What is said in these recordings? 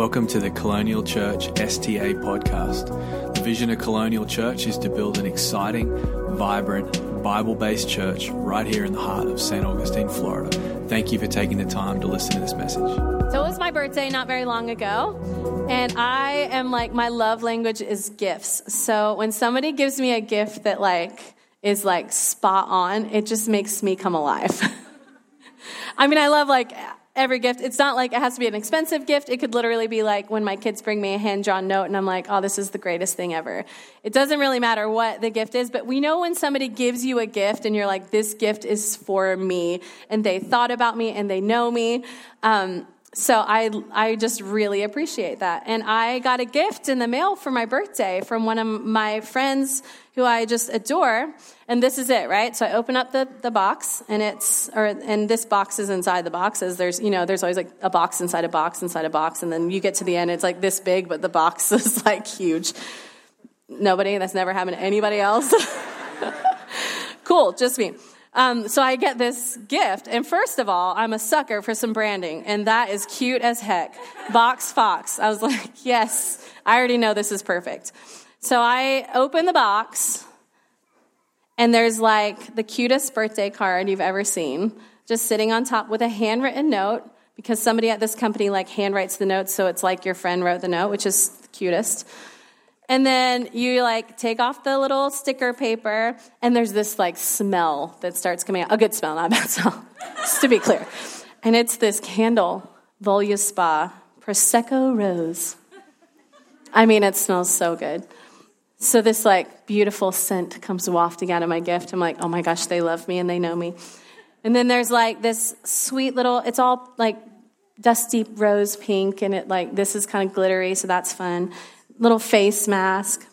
Welcome to the Colonial Church STA podcast. The vision of Colonial Church is to build an exciting, vibrant, Bible based church right here in the heart of St. Augustine, Florida. Thank you for taking the time to listen to this message. So it was my birthday not very long ago, and I am like, my love language is gifts. So when somebody gives me a gift that, like, is like spot on, it just makes me come alive. I mean, I love like every gift. It's not like it has to be an expensive gift. It could literally be like when my kids bring me a hand drawn note and I'm like, oh, this is the greatest thing ever. It doesn't really matter what the gift is, but we know when somebody gives you a gift and you're like, this gift is for me, and they thought about me and they know me. Um, so I, I just really appreciate that. And I got a gift in the mail for my birthday from one of my friends who I just adore. And this is it, right? So I open up the, the box and it's, or, and this box is inside the boxes. There's, you know, there's always like a box inside a box inside a box. And then you get to the end, it's like this big, but the box is like huge. Nobody, that's never happened to anybody else. cool, just me. Um, so I get this gift, and first of all, I'm a sucker for some branding, and that is cute as heck. Box Fox. I was like, yes, I already know this is perfect. So I open the box, and there's like the cutest birthday card you've ever seen, just sitting on top with a handwritten note because somebody at this company like handwrites the notes, so it's like your friend wrote the note, which is the cutest. And then you like take off the little sticker paper, and there's this like smell that starts coming out. A good smell, not a bad smell, just to be clear. And it's this candle, Voluspa Prosecco Rose. I mean, it smells so good. So this like beautiful scent comes wafting out of my gift. I'm like, oh my gosh, they love me and they know me. And then there's like this sweet little, it's all like dusty rose pink, and it like this is kind of glittery, so that's fun little face mask,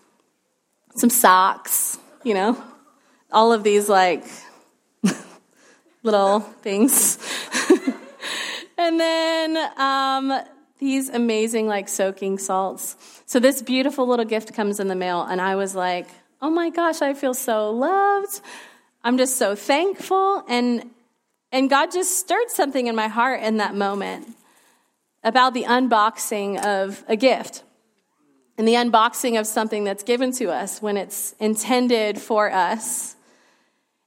some socks, you know, all of these like little things. and then um, these amazing like soaking salts. So this beautiful little gift comes in the mail, and I was like, oh my gosh, I feel so loved. I'm just so thankful. And, and God just stirred something in my heart in that moment about the unboxing of a gift and the unboxing of something that's given to us when it's intended for us.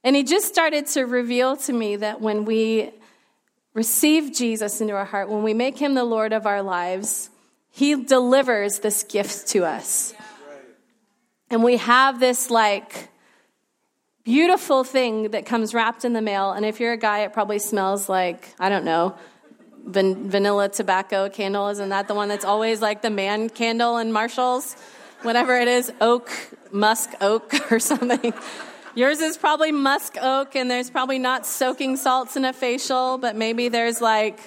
And he just started to reveal to me that when we receive Jesus into our heart, when we make him the Lord of our lives, he delivers this gift to us. And we have this like beautiful thing that comes wrapped in the mail. And if you're a guy, it probably smells like, I don't know, van- vanilla tobacco candle. Isn't that the one that's always like the man candle in Marshalls? Whatever it is, oak, musk oak or something. Yours is probably musk oak, and there's probably not soaking salts in a facial, but maybe there's like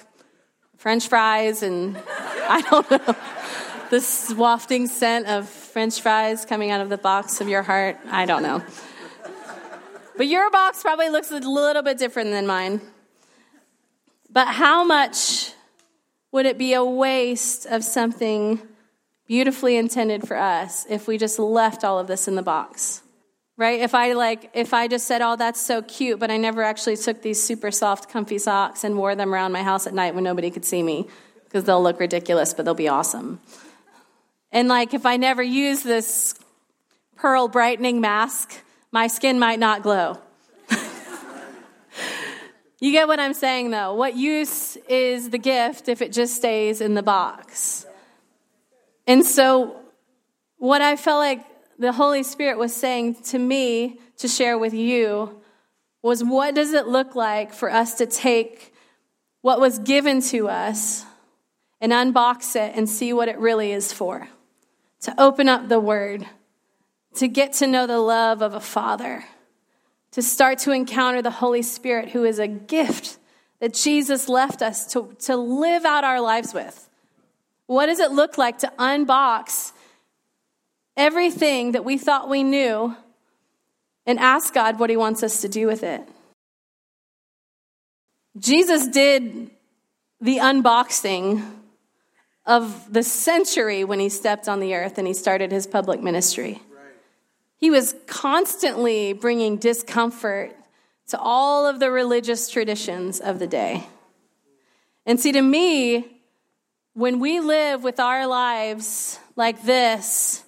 French fries and I don't know. This wafting scent of French fries coming out of the box of your heart. I don't know. But your box probably looks a little bit different than mine. But how much would it be a waste of something beautifully intended for us if we just left all of this in the box? Right? If I like if I just said, "Oh, that's so cute," but I never actually took these super soft comfy socks and wore them around my house at night when nobody could see me because they'll look ridiculous, but they'll be awesome. And like if I never use this pearl brightening mask, my skin might not glow. You get what I'm saying, though. What use is the gift if it just stays in the box? And so, what I felt like the Holy Spirit was saying to me to share with you was what does it look like for us to take what was given to us and unbox it and see what it really is for? To open up the Word, to get to know the love of a Father to start to encounter the Holy Spirit, who is a gift that Jesus left us to, to live out our lives with. What does it look like to unbox everything that we thought we knew and ask God what He wants us to do with it? Jesus did the unboxing of the century when he stepped on the earth and he started his public ministry. He was constantly bringing discomfort to all of the religious traditions of the day. And see, to me, when we live with our lives like this,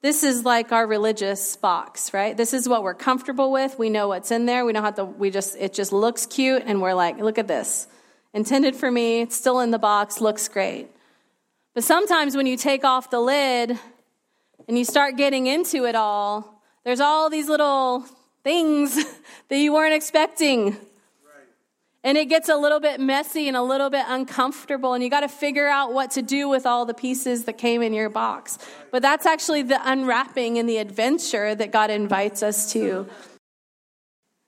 this is like our religious box, right? This is what we're comfortable with. We know what's in there. We know how to, we just, it just looks cute and we're like, look at this. Intended for me, it's still in the box, looks great. But sometimes when you take off the lid and you start getting into it all, there's all these little things that you weren't expecting. And it gets a little bit messy and a little bit uncomfortable, and you got to figure out what to do with all the pieces that came in your box. But that's actually the unwrapping and the adventure that God invites us to.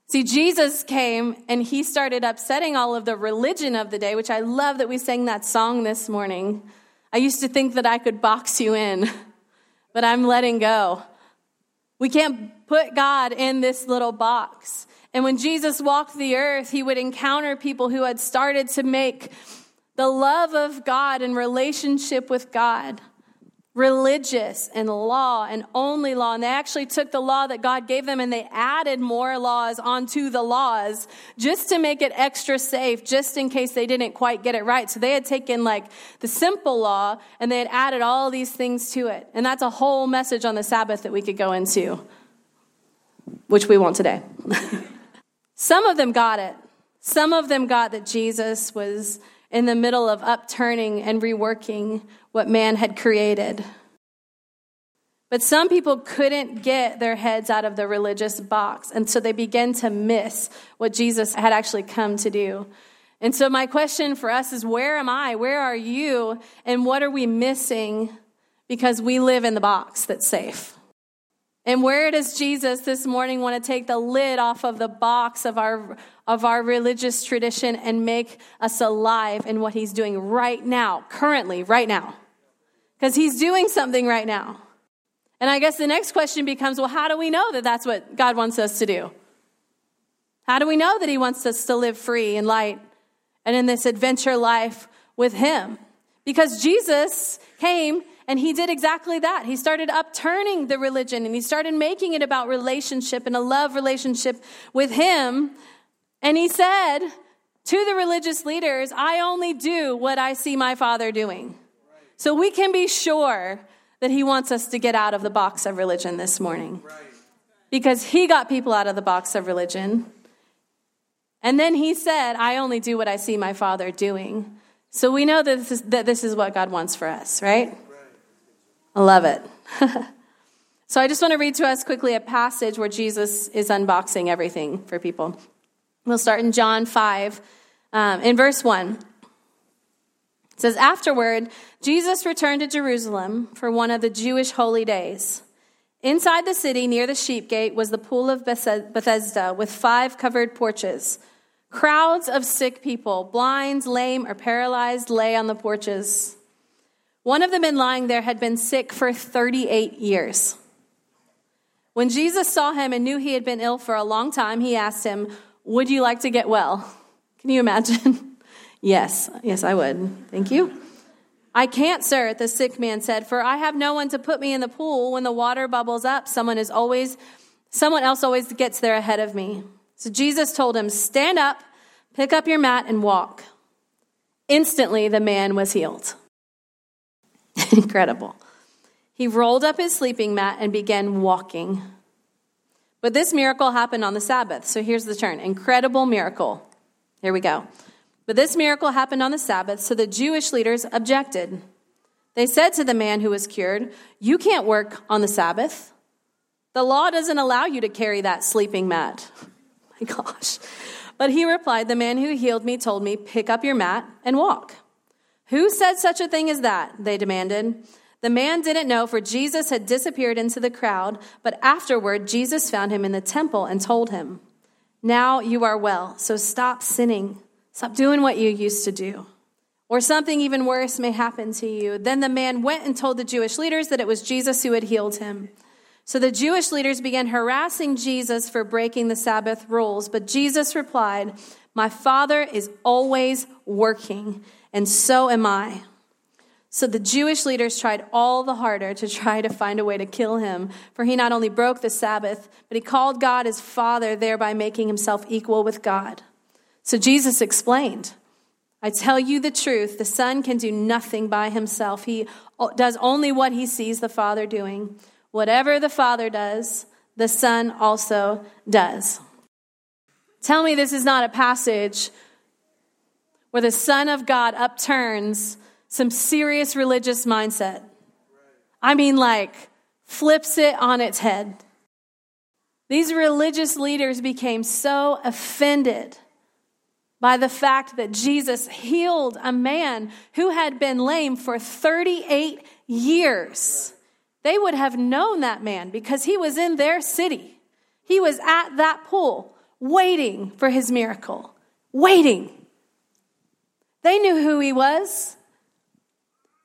See, Jesus came and he started upsetting all of the religion of the day, which I love that we sang that song this morning. I used to think that I could box you in, but I'm letting go. We can't put God in this little box. And when Jesus walked the earth, he would encounter people who had started to make the love of God and relationship with God religious and law and only law. And they actually took the law that God gave them and they added more laws onto the laws just to make it extra safe, just in case they didn't quite get it right. So they had taken like the simple law and they had added all these things to it. And that's a whole message on the Sabbath that we could go into, which we won't today. Some of them got it. Some of them got that Jesus was in the middle of upturning and reworking what man had created. But some people couldn't get their heads out of the religious box, and so they began to miss what Jesus had actually come to do. And so, my question for us is where am I? Where are you? And what are we missing because we live in the box that's safe? And where does Jesus this morning want to take the lid off of the box of our, of our religious tradition and make us alive in what he's doing right now, currently, right now? Because he's doing something right now. And I guess the next question becomes well, how do we know that that's what God wants us to do? How do we know that he wants us to live free and light and in this adventure life with him? Because Jesus came and he did exactly that. He started upturning the religion and he started making it about relationship and a love relationship with him. And he said to the religious leaders, I only do what I see my father doing. So we can be sure that he wants us to get out of the box of religion this morning. Because he got people out of the box of religion. And then he said, I only do what I see my father doing. So we know that this is, that this is what God wants for us, right? I love it. so I just want to read to us quickly a passage where Jesus is unboxing everything for people. We'll start in John 5, um, in verse 1. It says, Afterward, Jesus returned to Jerusalem for one of the Jewish holy days. Inside the city, near the sheep gate, was the pool of Bethesda with five covered porches. Crowds of sick people, blind, lame, or paralyzed, lay on the porches. One of the men lying there had been sick for 38 years. When Jesus saw him and knew he had been ill for a long time, he asked him, Would you like to get well? Can you imagine? yes, yes, I would. Thank you. I can't, sir, the sick man said, for I have no one to put me in the pool. When the water bubbles up, someone is always someone else always gets there ahead of me. So Jesus told him, Stand up, pick up your mat, and walk. Instantly the man was healed. Incredible. He rolled up his sleeping mat and began walking. But this miracle happened on the Sabbath. So here's the turn incredible miracle. Here we go. But this miracle happened on the Sabbath, so the Jewish leaders objected. They said to the man who was cured, You can't work on the Sabbath. The law doesn't allow you to carry that sleeping mat. My gosh. But he replied, The man who healed me told me, Pick up your mat and walk. Who said such a thing as that? They demanded. The man didn't know, for Jesus had disappeared into the crowd, but afterward, Jesus found him in the temple and told him, Now you are well, so stop sinning. Stop doing what you used to do. Or something even worse may happen to you. Then the man went and told the Jewish leaders that it was Jesus who had healed him. So the Jewish leaders began harassing Jesus for breaking the Sabbath rules, but Jesus replied, My Father is always working and so am I. So the Jewish leaders tried all the harder to try to find a way to kill him, for he not only broke the Sabbath, but he called God his Father, thereby making himself equal with God. So Jesus explained, I tell you the truth, the Son can do nothing by himself. He does only what he sees the Father doing. Whatever the Father does, the Son also does. Tell me this is not a passage where the Son of God upturns some serious religious mindset. I mean, like, flips it on its head. These religious leaders became so offended by the fact that Jesus healed a man who had been lame for 38 years. They would have known that man because he was in their city. He was at that pool waiting for his miracle, waiting. They knew who he was,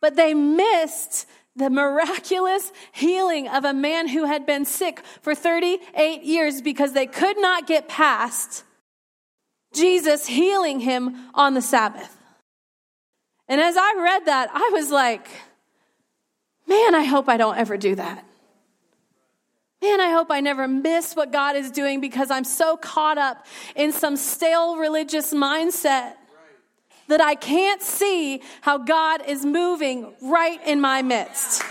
but they missed the miraculous healing of a man who had been sick for 38 years because they could not get past Jesus healing him on the Sabbath. And as I read that, I was like, man, I hope I don't ever do that. Man, I hope I never miss what God is doing because I'm so caught up in some stale religious mindset that I can't see how God is moving right in my midst.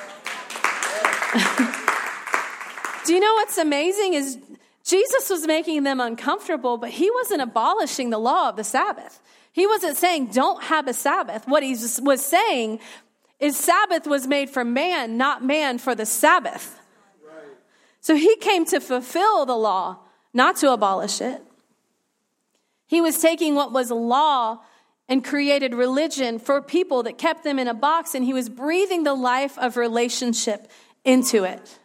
Do you know what's amazing is Jesus was making them uncomfortable, but he wasn't abolishing the law of the Sabbath. He wasn't saying, don't have a Sabbath. What he was saying is, Sabbath was made for man, not man for the Sabbath. So he came to fulfill the law, not to abolish it. He was taking what was law and created religion for people that kept them in a box, and he was breathing the life of relationship into it.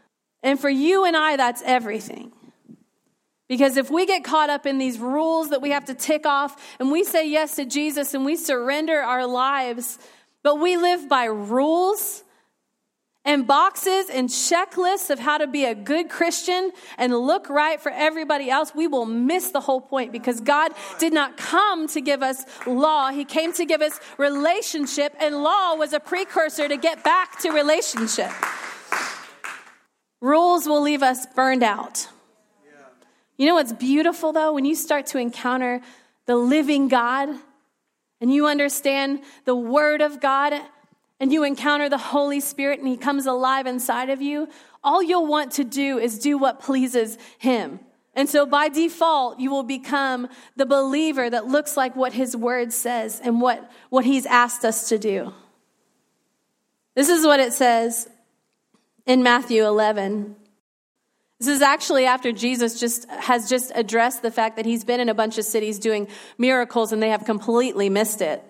And for you and I, that's everything. Because if we get caught up in these rules that we have to tick off and we say yes to Jesus and we surrender our lives, but we live by rules and boxes and checklists of how to be a good Christian and look right for everybody else, we will miss the whole point because God did not come to give us law. He came to give us relationship, and law was a precursor to get back to relationship. Rules will leave us burned out. You know what's beautiful though? When you start to encounter the living God and you understand the Word of God and you encounter the Holy Spirit and He comes alive inside of you, all you'll want to do is do what pleases Him. And so by default, you will become the believer that looks like what His Word says and what, what He's asked us to do. This is what it says in Matthew 11. This is actually after Jesus just has just addressed the fact that he's been in a bunch of cities doing miracles and they have completely missed it.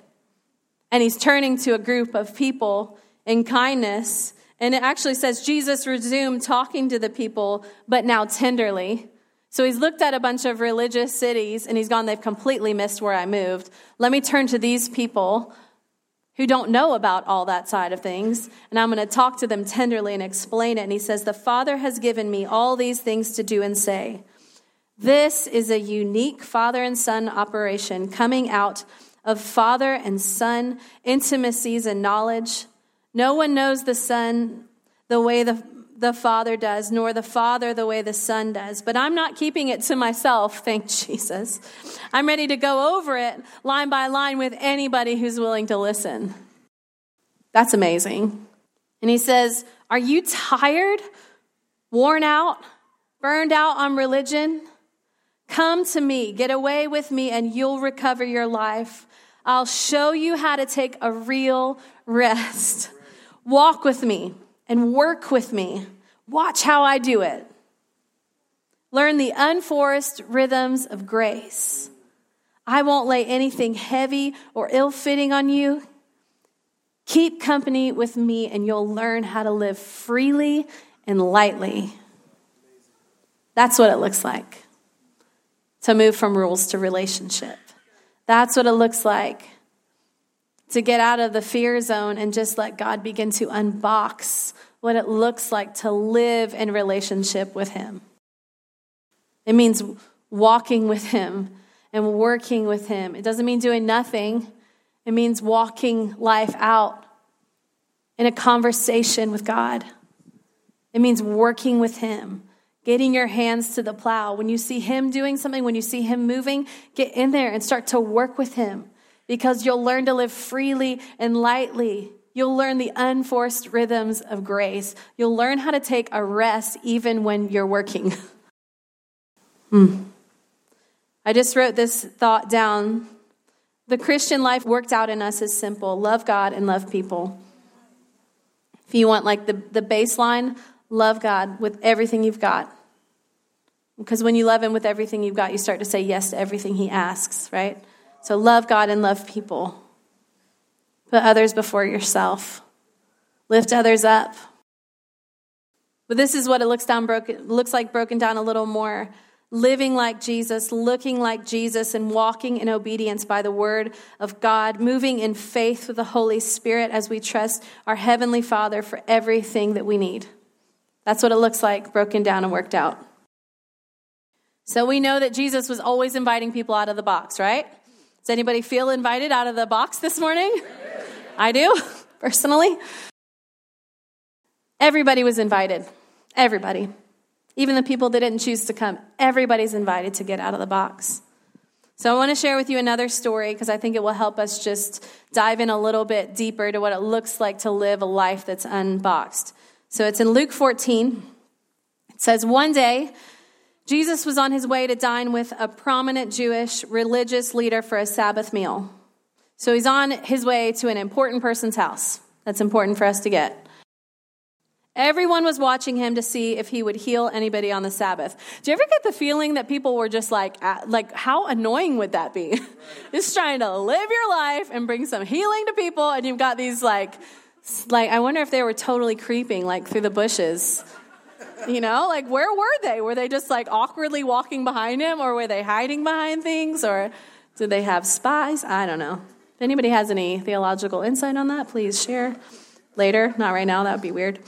And he's turning to a group of people in kindness. And it actually says Jesus resumed talking to the people, but now tenderly. So he's looked at a bunch of religious cities and he's gone, they've completely missed where I moved. Let me turn to these people who don't know about all that side of things. And I'm going to talk to them tenderly and explain it. And he says, The Father has given me all these things to do and say. This is a unique father and son operation coming out of father and son intimacies and knowledge. No one knows the son the way the the Father does, nor the Father the way the Son does. But I'm not keeping it to myself, thank Jesus. I'm ready to go over it line by line with anybody who's willing to listen. That's amazing. And he says, Are you tired, worn out, burned out on religion? Come to me, get away with me, and you'll recover your life. I'll show you how to take a real rest. Walk with me and work with me. Watch how I do it. Learn the unforced rhythms of grace. I won't lay anything heavy or ill fitting on you. Keep company with me, and you'll learn how to live freely and lightly. That's what it looks like to move from rules to relationship. That's what it looks like to get out of the fear zone and just let God begin to unbox what it looks like to live in relationship with Him. It means walking with Him and working with Him. It doesn't mean doing nothing, it means walking life out in a conversation with God. It means working with Him, getting your hands to the plow. When you see Him doing something, when you see Him moving, get in there and start to work with Him. because you'll learn to live freely and lightly. You'll learn the unforced rhythms of grace. You'll learn how to take a rest even when you're working. hmm. I just wrote this thought down. The Christian life worked out in us is simple love God and love people. If you want like the, the baseline, love God with everything you've got. Because when you love Him with everything you've got, you start to say yes to everything He asks, right? So love God and love people. Put others before yourself. Lift others up. But this is what it looks down broken looks like broken down a little more. Living like Jesus, looking like Jesus, and walking in obedience by the word of God, moving in faith with the Holy Spirit as we trust our Heavenly Father for everything that we need. That's what it looks like broken down and worked out. So we know that Jesus was always inviting people out of the box, right? Does anybody feel invited out of the box this morning? I do, personally. Everybody was invited. Everybody. Even the people that didn't choose to come. Everybody's invited to get out of the box. So I want to share with you another story because I think it will help us just dive in a little bit deeper to what it looks like to live a life that's unboxed. So it's in Luke 14. It says, One day, Jesus was on his way to dine with a prominent Jewish religious leader for a Sabbath meal. So he's on his way to an important person's house. That's important for us to get. Everyone was watching him to see if he would heal anybody on the Sabbath. Do you ever get the feeling that people were just like, ah, like how annoying would that be? Just trying to live your life and bring some healing to people, and you've got these like, like I wonder if they were totally creeping like through the bushes you know, like where were they? Were they just like awkwardly walking behind him or were they hiding behind things or did they have spies? I don't know. If anybody has any theological insight on that, please share later. Not right now, that would be weird.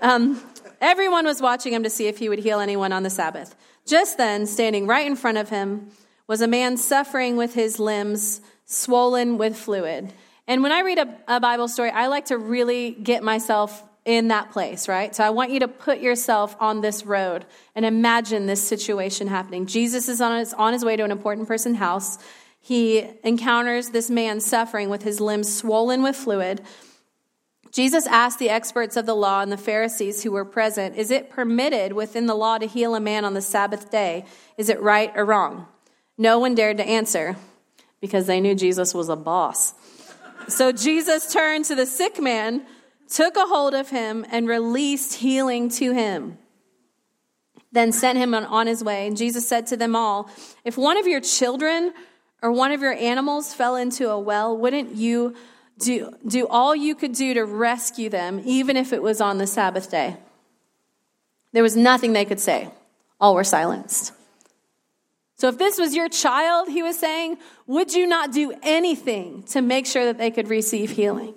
Um, everyone was watching him to see if he would heal anyone on the Sabbath. Just then, standing right in front of him, was a man suffering with his limbs swollen with fluid. And when I read a, a Bible story, I like to really get myself in that place, right? So I want you to put yourself on this road and imagine this situation happening. Jesus is on his, on his way to an important person's house. He encounters this man suffering with his limbs swollen with fluid. Jesus asked the experts of the law and the Pharisees who were present, Is it permitted within the law to heal a man on the Sabbath day? Is it right or wrong? No one dared to answer because they knew Jesus was a boss. So Jesus turned to the sick man took a hold of him, and released healing to him. Then sent him on his way. And Jesus said to them all, If one of your children or one of your animals fell into a well, wouldn't you do, do all you could do to rescue them, even if it was on the Sabbath day? There was nothing they could say. All were silenced. So, if this was your child, he was saying, would you not do anything to make sure that they could receive healing?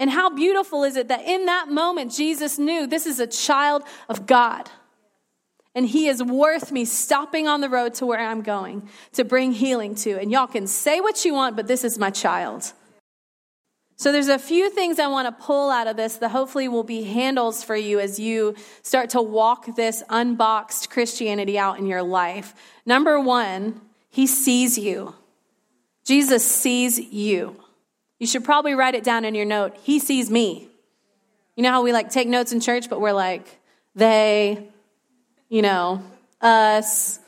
And how beautiful is it that in that moment, Jesus knew this is a child of God. And he is worth me stopping on the road to where I'm going to bring healing to. And y'all can say what you want, but this is my child. So there's a few things I want to pull out of this that hopefully will be handles for you as you start to walk this unboxed Christianity out in your life. Number one, he sees you. Jesus sees you. You should probably write it down in your note. He sees me. You know how we like take notes in church, but we're like, they, you know, us.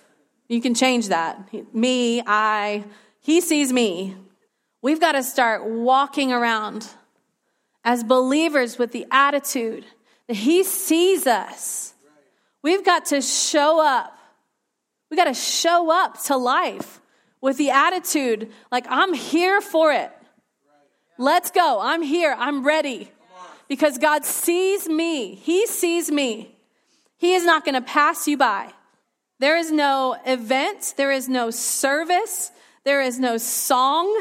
You can change that. Me, I. He sees me. We've got to start walking around as believers with the attitude that He sees us. We've got to show up. We got to show up to life with the attitude like, I'm here for it. Let's go. I'm here. I'm ready. Because God sees me. He sees me. He is not going to pass you by. There is no event, there is no service, there is no song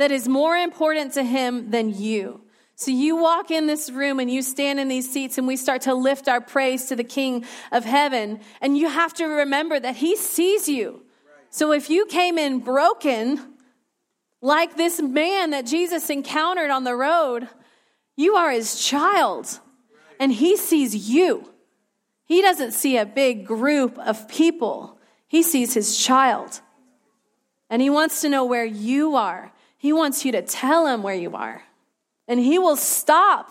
that is more important to Him than you. So you walk in this room and you stand in these seats and we start to lift our praise to the King of heaven. And you have to remember that He sees you. So if you came in broken, like this man that Jesus encountered on the road, you are his child, and he sees you. He doesn't see a big group of people, he sees his child. And He wants to know where you are. He wants you to tell Him where you are. And He will stop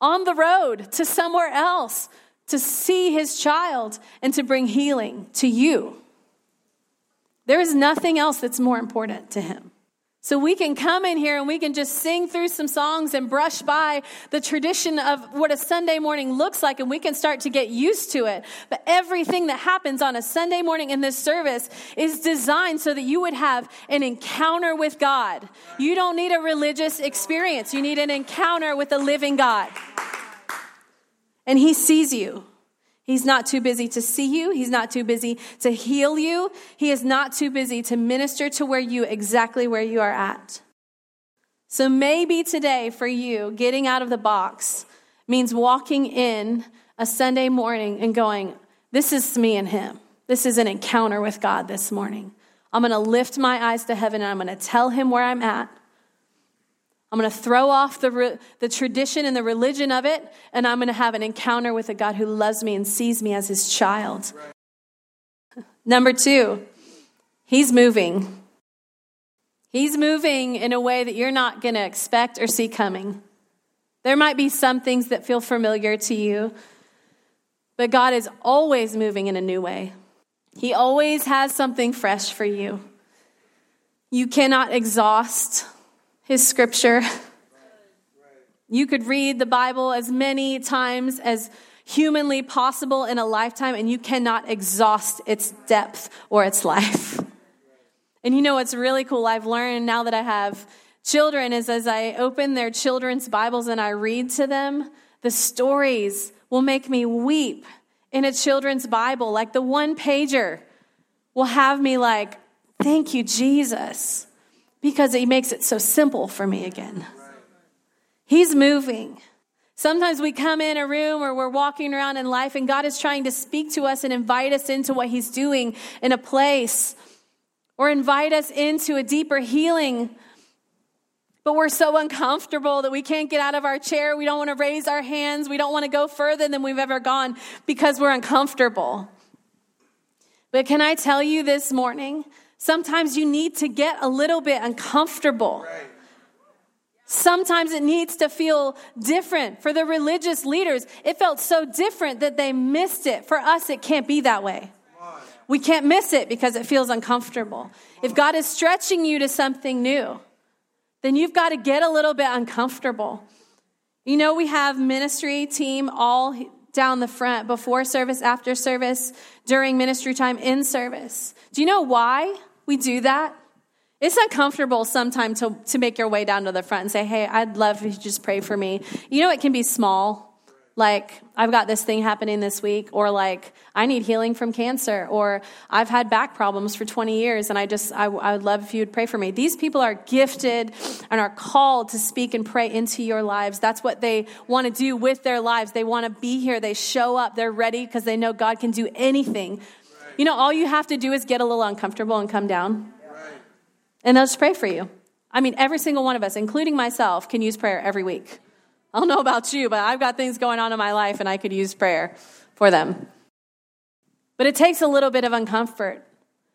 on the road to somewhere else to see His child and to bring healing to you. There is nothing else that's more important to Him. So we can come in here and we can just sing through some songs and brush by the tradition of what a Sunday morning looks like and we can start to get used to it. But everything that happens on a Sunday morning in this service is designed so that you would have an encounter with God. You don't need a religious experience. You need an encounter with the living God. And he sees you. He's not too busy to see you. He's not too busy to heal you. He is not too busy to minister to where you exactly where you are at. So maybe today for you, getting out of the box means walking in a Sunday morning and going, This is me and him. This is an encounter with God this morning. I'm going to lift my eyes to heaven and I'm going to tell him where I'm at. I'm going to throw off the, re- the tradition and the religion of it, and I'm going to have an encounter with a God who loves me and sees me as his child. Right. Number two, he's moving. He's moving in a way that you're not going to expect or see coming. There might be some things that feel familiar to you, but God is always moving in a new way. He always has something fresh for you. You cannot exhaust his scripture. You could read the Bible as many times as humanly possible in a lifetime, and you cannot exhaust its depth or its life. And you know what's really cool? I've learned now that I have children is as I open their children's Bibles and I read to them, the stories will make me weep in a children's Bible. Like the one pager will have me like, thank you, Jesus because he makes it so simple for me again. He's moving. Sometimes we come in a room or we're walking around in life and God is trying to speak to us and invite us into what he's doing in a place or invite us into a deeper healing. But we're so uncomfortable that we can't get out of our chair. We don't want to raise our hands. We don't want to go further than we've ever gone because we're uncomfortable. But can I tell you this morning Sometimes you need to get a little bit uncomfortable. Sometimes it needs to feel different. For the religious leaders, it felt so different that they missed it. For us, it can't be that way. We can't miss it because it feels uncomfortable. If God is stretching you to something new, then you've got to get a little bit uncomfortable. You know, we have ministry team all down the front before service, after service, during ministry time, in service. Do you know why? We do that. It's uncomfortable sometimes to, to make your way down to the front and say, Hey, I'd love if you just pray for me. You know, it can be small. Like, I've got this thing happening this week, or like, I need healing from cancer, or I've had back problems for 20 years, and I just, I, I would love if you would pray for me. These people are gifted and are called to speak and pray into your lives. That's what they want to do with their lives. They want to be here. They show up. They're ready because they know God can do anything you know, all you have to do is get a little uncomfortable and come down. And they'll just pray for you. I mean, every single one of us, including myself, can use prayer every week. I don't know about you, but I've got things going on in my life and I could use prayer for them. But it takes a little bit of uncomfort.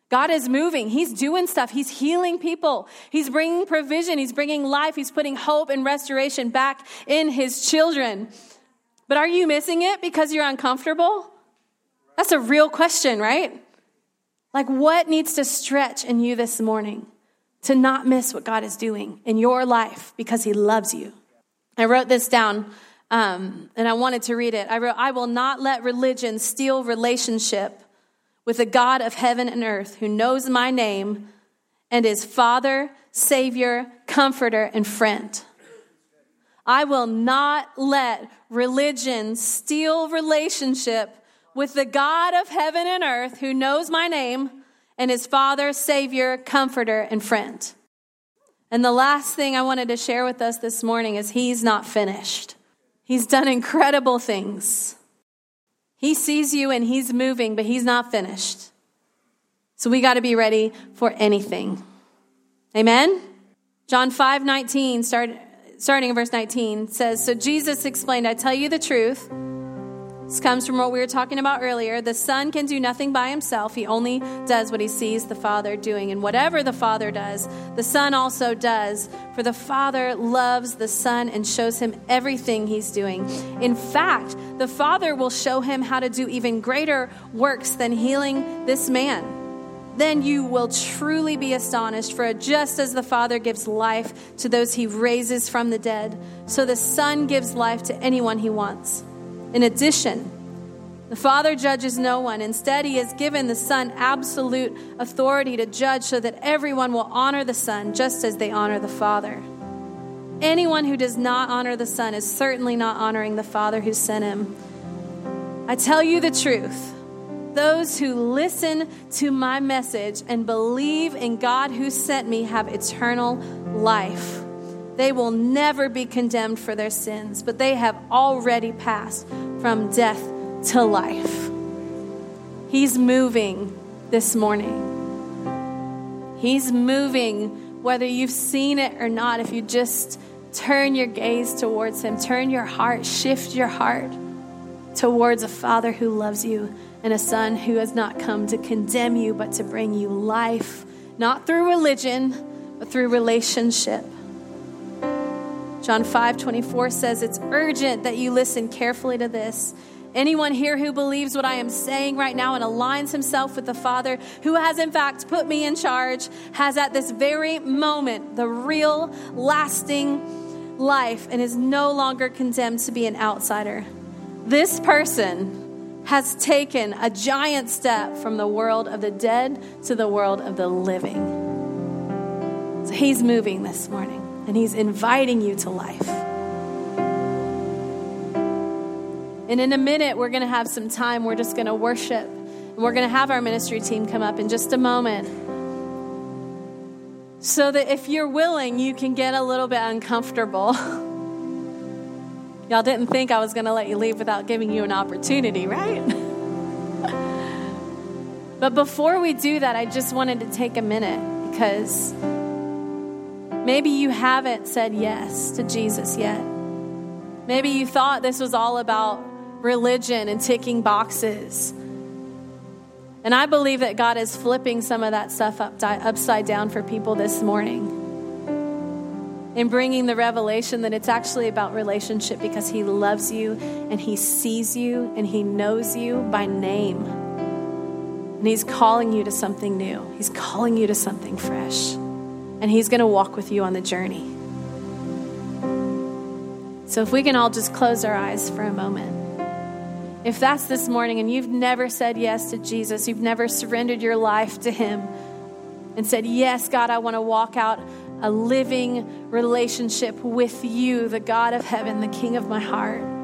God is moving. He's doing stuff. He's healing people. He's bringing provision. He's bringing life. He's putting hope and restoration back in His children. But are you missing it because you're uncomfortable? That's a real question, right? Like, what needs to stretch in you this morning to not miss what God is doing in your life because He loves you? I wrote this down um, and I wanted to read it. I wrote, I will not let religion steal relationship with the God of heaven and earth who knows my name and is Father, Savior, Comforter, and Friend. I will not let religion steal relationship with the God of heaven and earth who knows my name and his Father, Savior, Comforter, and Friend. And the last thing I wanted to share with us this morning is He's not finished. He's done incredible things. He sees you and He's moving, but He's not finished. So we got to be ready for anything. Amen? John 5 19, start, starting in verse 19, says, So Jesus explained, I tell you the truth. This comes from what we were talking about earlier. The Son can do nothing by himself. He only does what he sees the Father doing. And whatever the Father does, the Son also does. For the Father loves the Son and shows him everything he's doing. In fact, the Father will show him how to do even greater works than healing this man. Then you will truly be astonished, for just as the Father gives life to those he raises from the dead, so the Son gives life to anyone he wants. In addition, the Father judges no one. Instead, He has given the Son absolute authority to judge so that everyone will honor the Son just as they honor the Father. Anyone who does not honor the Son is certainly not honoring the Father who sent Him. I tell you the truth. Those who listen to my message and believe in God who sent me have eternal life. They will never be condemned for their sins, but they have already passed from death to life. He's moving this morning. He's moving, whether you've seen it or not, if you just turn your gaze towards Him, turn your heart, shift your heart towards a Father who loves you and a Son who has not come to condemn you, but to bring you life, not through religion, but through relationship. John 5 24 says, It's urgent that you listen carefully to this. Anyone here who believes what I am saying right now and aligns himself with the Father, who has in fact put me in charge, has at this very moment the real, lasting life and is no longer condemned to be an outsider. This person has taken a giant step from the world of the dead to the world of the living. So he's moving this morning and He's inviting you to life. And in a minute, we're going to have some time. We're just going to worship. And we're going to have our ministry team come up in just a moment. So that if you're willing, you can get a little bit uncomfortable. Y'all didn't think I was going to let you leave without giving you an opportunity, right? but before we do that, I just wanted to take a minute because Maybe you haven't said yes to Jesus yet. Maybe you thought this was all about religion and ticking boxes. And I believe that God is flipping some of that stuff up, upside down for people this morning and bringing the revelation that it's actually about relationship because He loves you and He sees you and He knows you by name. And He's calling you to something new, He's calling you to something fresh and He's going to walk with you on the journey. So, if we can all just close our eyes for a moment. If that's this morning and you've never said yes to Jesus, you've never surrendered your life to Him and said, Yes, God, I want to walk out a living relationship with you, the God of heaven, the King of my heart.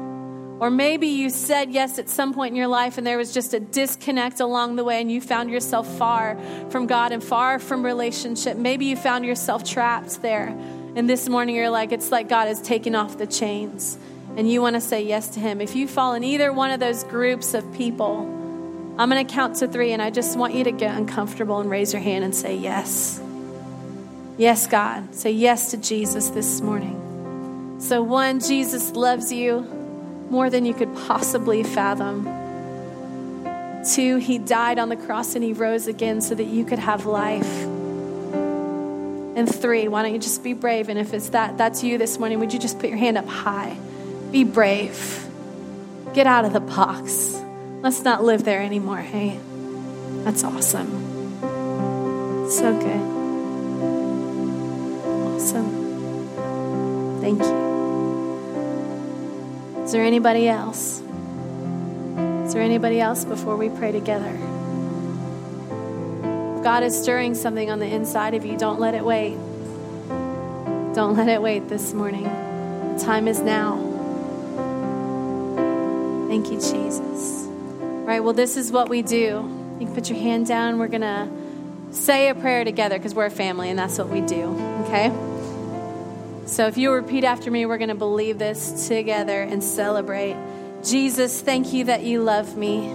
Or maybe you said yes at some point in your life and there was just a disconnect along the way and you found yourself far from God and far from relationship. Maybe you found yourself trapped there. And this morning you're like, it's like God has taken off the chains and you want to say yes to Him. If you fall in either one of those groups of people, I'm going to count to three and I just want you to get uncomfortable and raise your hand and say yes. Yes, God. Say yes to Jesus this morning. So, one, Jesus loves you more than you could possibly fathom. Two, he died on the cross and he rose again so that you could have life. And three, why don't you just be brave? And if it's that, that's you this morning, would you just put your hand up high? Be brave. Get out of the box. Let's not live there anymore, hey? That's awesome. So good. Awesome. Thank you. Is there anybody else? Is there anybody else before we pray together? God is stirring something on the inside of you. Don't let it wait. Don't let it wait this morning. The time is now. Thank you, Jesus. All right, well, this is what we do. You can put your hand down. We're going to say a prayer together because we're a family and that's what we do, okay? So if you repeat after me, we're going to believe this together and celebrate. Jesus, thank you that you love me.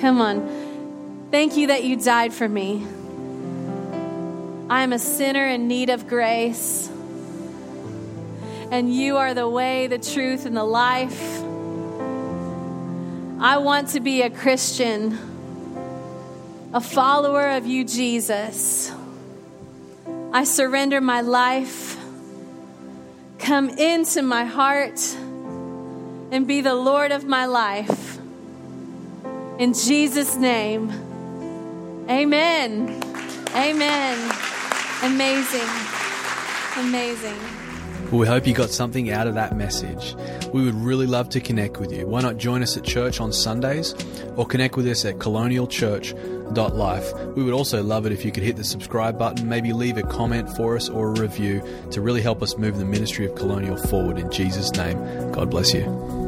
Come on. Thank you that you died for me. I am a sinner in need of grace. And you are the way, the truth, and the life. I want to be a Christian, a follower of you, Jesus. I surrender my life. Come into my heart and be the Lord of my life. In Jesus' name, amen. Amen. Amazing. Amazing. Well, we hope you got something out of that message. We would really love to connect with you. Why not join us at church on Sundays or connect with us at colonialchurch.life? We would also love it if you could hit the subscribe button, maybe leave a comment for us or a review to really help us move the ministry of Colonial forward in Jesus' name. God bless you.